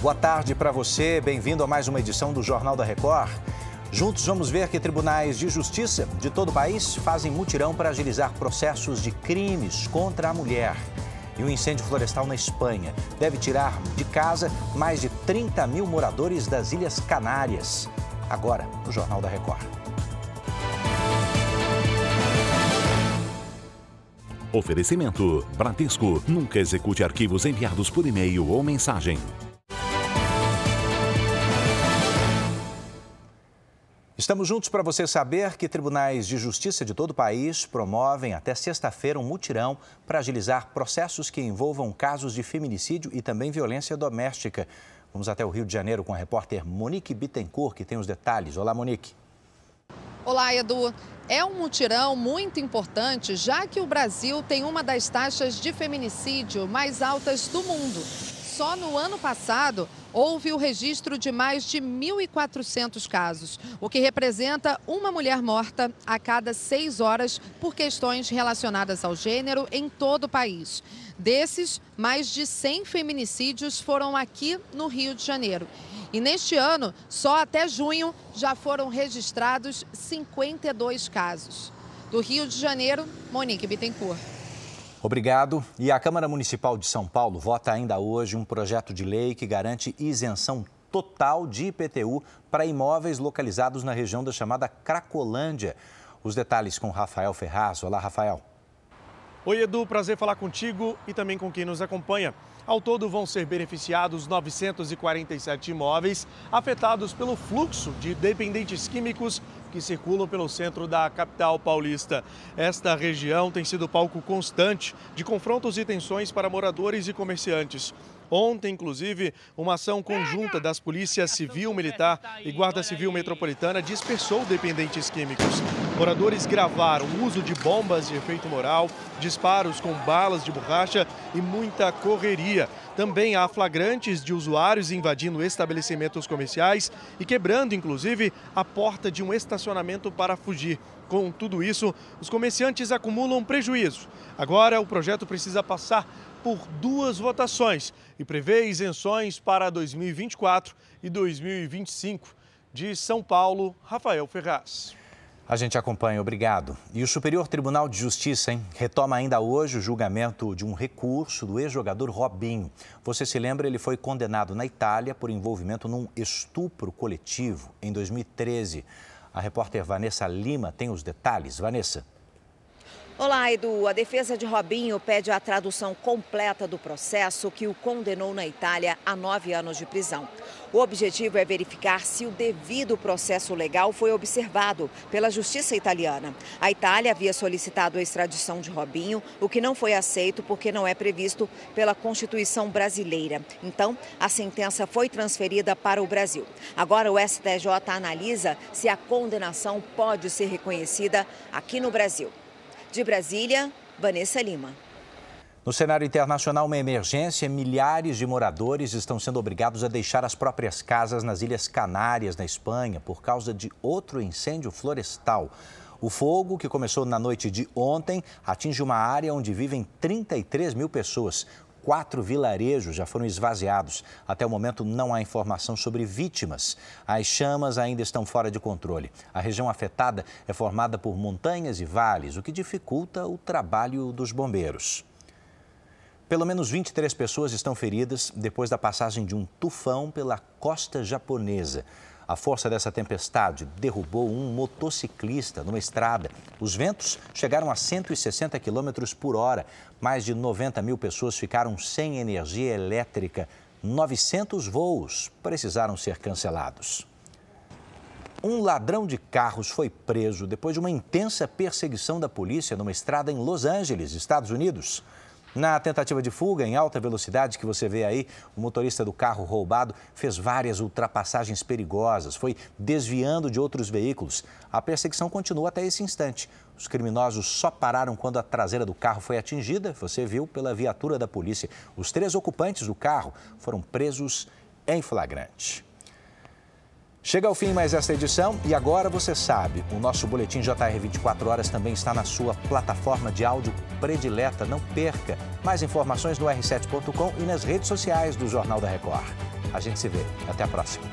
Boa tarde para você, bem-vindo a mais uma edição do Jornal da Record. Juntos vamos ver que tribunais de justiça de todo o país fazem mutirão para agilizar processos de crimes contra a mulher. E um incêndio florestal na Espanha deve tirar de casa mais de 30 mil moradores das Ilhas Canárias. Agora, no Jornal da Record. Oferecimento: Bradesco. Nunca execute arquivos enviados por e-mail ou mensagem. Estamos juntos para você saber que tribunais de justiça de todo o país promovem até sexta-feira um mutirão para agilizar processos que envolvam casos de feminicídio e também violência doméstica. Vamos até o Rio de Janeiro com a repórter Monique Bittencourt, que tem os detalhes. Olá, Monique. Olá, Edu. É um mutirão muito importante, já que o Brasil tem uma das taxas de feminicídio mais altas do mundo. Só no ano passado, houve o registro de mais de 1.400 casos, o que representa uma mulher morta a cada seis horas por questões relacionadas ao gênero em todo o país. Desses, mais de 100 feminicídios foram aqui no Rio de Janeiro. E neste ano, só até junho, já foram registrados 52 casos. Do Rio de Janeiro, Monique Bittencourt. Obrigado. E a Câmara Municipal de São Paulo vota ainda hoje um projeto de lei que garante isenção total de IPTU para imóveis localizados na região da chamada Cracolândia. Os detalhes com Rafael Ferraz. Olá, Rafael. Oi, Edu. Prazer falar contigo e também com quem nos acompanha. Ao todo, vão ser beneficiados 947 imóveis afetados pelo fluxo de dependentes químicos que circulam pelo centro da capital paulista. Esta região tem sido palco constante de confrontos e tensões para moradores e comerciantes. Ontem, inclusive, uma ação conjunta das polícias civil, militar e guarda civil metropolitana dispersou dependentes químicos. Moradores gravaram o uso de bombas de efeito moral, disparos com balas de borracha e muita correria. Também há flagrantes de usuários invadindo estabelecimentos comerciais e quebrando, inclusive, a porta de um estacionamento para fugir. Com tudo isso, os comerciantes acumulam prejuízo. Agora, o projeto precisa passar por duas votações e prevê isenções para 2024 e 2025. De São Paulo, Rafael Ferraz. A gente acompanha, obrigado. E o Superior Tribunal de Justiça hein, retoma ainda hoje o julgamento de um recurso do ex-jogador Robinho. Você se lembra, ele foi condenado na Itália por envolvimento num estupro coletivo em 2013. A repórter Vanessa Lima tem os detalhes. Vanessa. Olá, Edu. A defesa de Robinho pede a tradução completa do processo que o condenou na Itália a nove anos de prisão. O objetivo é verificar se o devido processo legal foi observado pela justiça italiana. A Itália havia solicitado a extradição de Robinho, o que não foi aceito porque não é previsto pela Constituição brasileira. Então, a sentença foi transferida para o Brasil. Agora, o STJ analisa se a condenação pode ser reconhecida aqui no Brasil. De Brasília, Vanessa Lima. No cenário internacional, uma emergência, milhares de moradores estão sendo obrigados a deixar as próprias casas nas Ilhas Canárias, na Espanha, por causa de outro incêndio florestal. O fogo, que começou na noite de ontem, atinge uma área onde vivem 33 mil pessoas quatro vilarejos já foram esvaziados. Até o momento não há informação sobre vítimas. As chamas ainda estão fora de controle. A região afetada é formada por montanhas e vales, o que dificulta o trabalho dos bombeiros. Pelo menos 23 pessoas estão feridas depois da passagem de um tufão pela costa japonesa. A força dessa tempestade derrubou um motociclista numa estrada. Os ventos chegaram a 160 km por hora. Mais de 90 mil pessoas ficaram sem energia elétrica. 900 voos precisaram ser cancelados. Um ladrão de carros foi preso depois de uma intensa perseguição da polícia numa estrada em Los Angeles, Estados Unidos. Na tentativa de fuga em alta velocidade que você vê aí, o motorista do carro roubado fez várias ultrapassagens perigosas, foi desviando de outros veículos. A perseguição continua até esse instante. Os criminosos só pararam quando a traseira do carro foi atingida, você viu, pela viatura da polícia. Os três ocupantes do carro foram presos em flagrante. Chega ao fim mais esta edição e agora você sabe, o nosso boletim JR 24 horas também está na sua plataforma de áudio predileta. Não perca mais informações no r7.com e nas redes sociais do Jornal da Record. A gente se vê. Até a próxima.